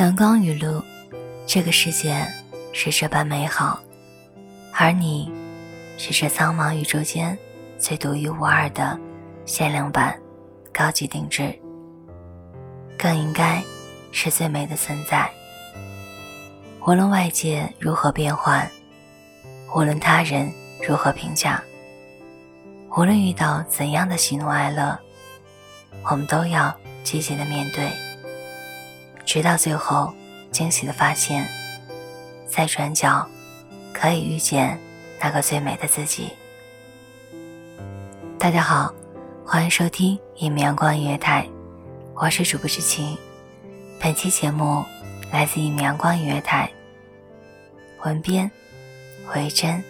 阳光雨露，这个世界是这般美好，而你，是这苍茫宇宙间最独一无二的限量版、高级定制，更应该是最美的存在。无论外界如何变幻，无论他人如何评价，无论遇到怎样的喜怒哀乐，我们都要积极的面对。直到最后，惊喜的发现，在转角可以遇见那个最美的自己。大家好，欢迎收听一米阳光音乐台，我是主播知晴。本期节目来自一米阳光音乐台，文编回真。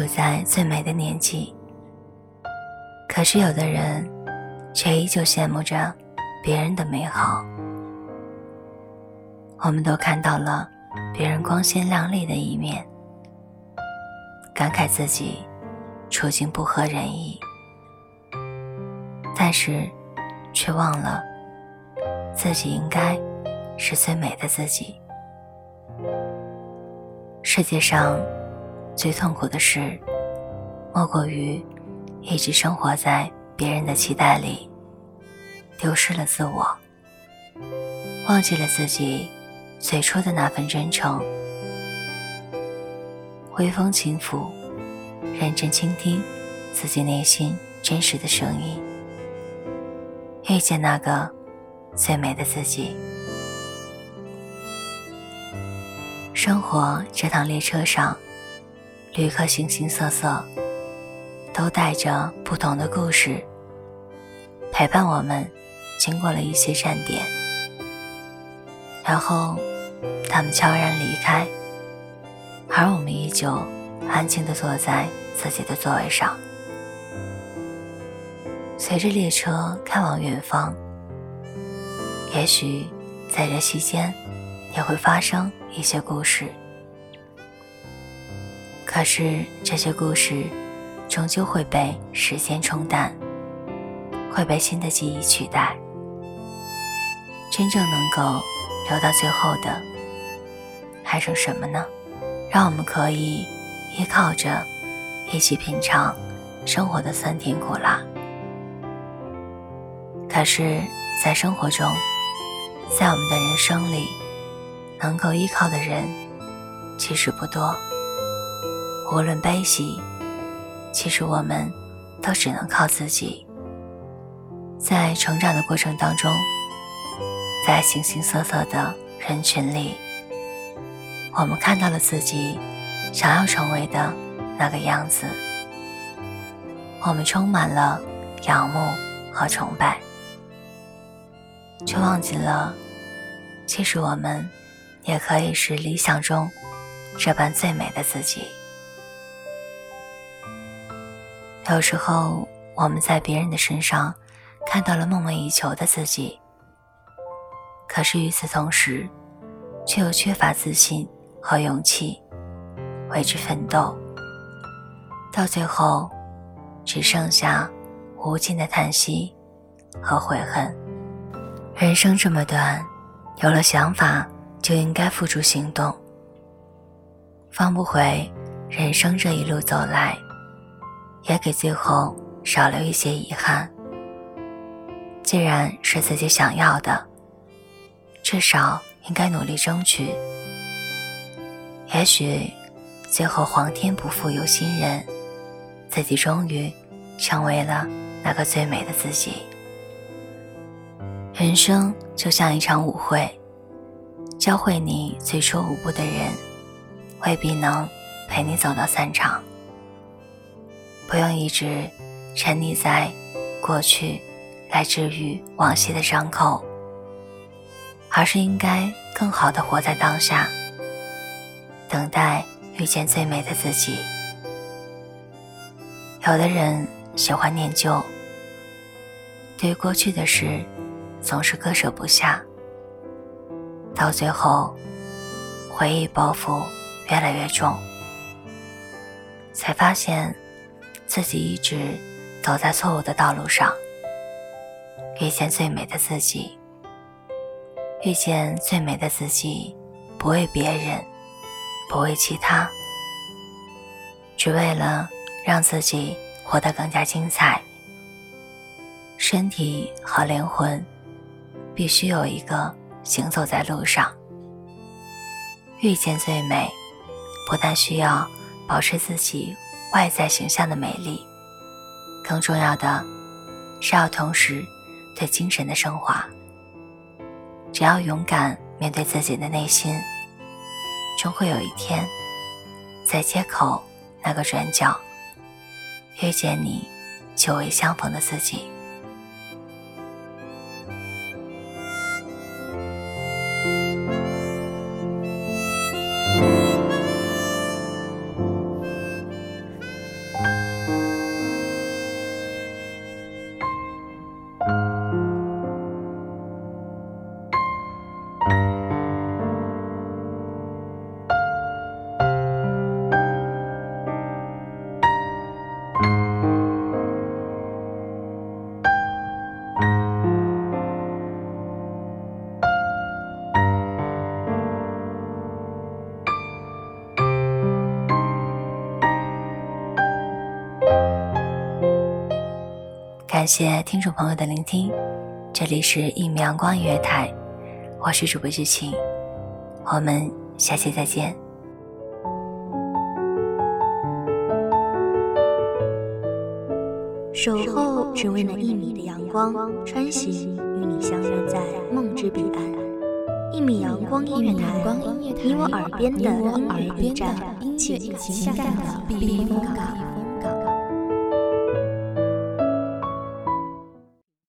处在最美的年纪，可是有的人却依旧羡慕着别人的美好。我们都看到了别人光鲜亮丽的一面，感慨自己处境不合人意，但是却忘了自己应该是最美的自己。世界上。最痛苦的事，莫过于一直生活在别人的期待里，丢失了自我，忘记了自己最初的那份真诚。微风轻拂，认真倾听自己内心真实的声音，遇见那个最美的自己。生活这趟列车上。旅客形形色色，都带着不同的故事，陪伴我们经过了一些站点，然后他们悄然离开，而我们依旧安静地坐在自己的座位上。随着列车开往远方，也许在这期间也会发生一些故事。可是这些故事，终究会被时间冲淡，会被新的记忆取代。真正能够留到最后的，还剩什么呢？让我们可以依靠着，一起品尝生活的酸甜苦辣。可是，在生活中，在我们的人生里，能够依靠的人，其实不多。无论悲喜，其实我们都只能靠自己。在成长的过程当中，在形形色色的人群里，我们看到了自己想要成为的那个样子，我们充满了仰慕和崇拜，却忘记了，其实我们也可以是理想中这般最美的自己。有时候，我们在别人的身上。看到了梦寐以求的自己，可是与此同时，却又缺乏自信和勇气为之奋斗，到最后，只剩下无尽的叹息和悔恨。人生这么短，有了想法就应该付诸行动，放不回人生这一路走来，也给最后少留一些遗憾。既然是自己想要的，至少应该努力争取。也许最后皇天不负有心人，自己终于成为了那个最美的自己。人生就像一场舞会，教会你最初舞步的人，未必能陪你走到散场。不用一直沉溺在过去。来治愈往昔的伤口，而是应该更好的活在当下，等待遇见最美的自己。有的人喜欢念旧，对过去的事总是割舍不下，到最后回忆包袱越来越重，才发现自己一直走在错误的道路上。遇见最美的自己，遇见最美的自己，不为别人，不为其他，只为了让自己活得更加精彩。身体和灵魂必须有一个行走在路上。遇见最美，不但需要保持自己外在形象的美丽，更重要的是要同时。对精神的升华，只要勇敢面对自己的内心，终会有一天，在街口那个转角，遇见你久违相逢的自己。感谢听众朋友的聆听，这里是一米阳光音乐台，我是主播知晴，我们下期再见。守候只为那一米的阳光，穿行与你相约在梦之彼岸。一米阳光音乐台，你我耳边的音乐驿站，情感的避风港。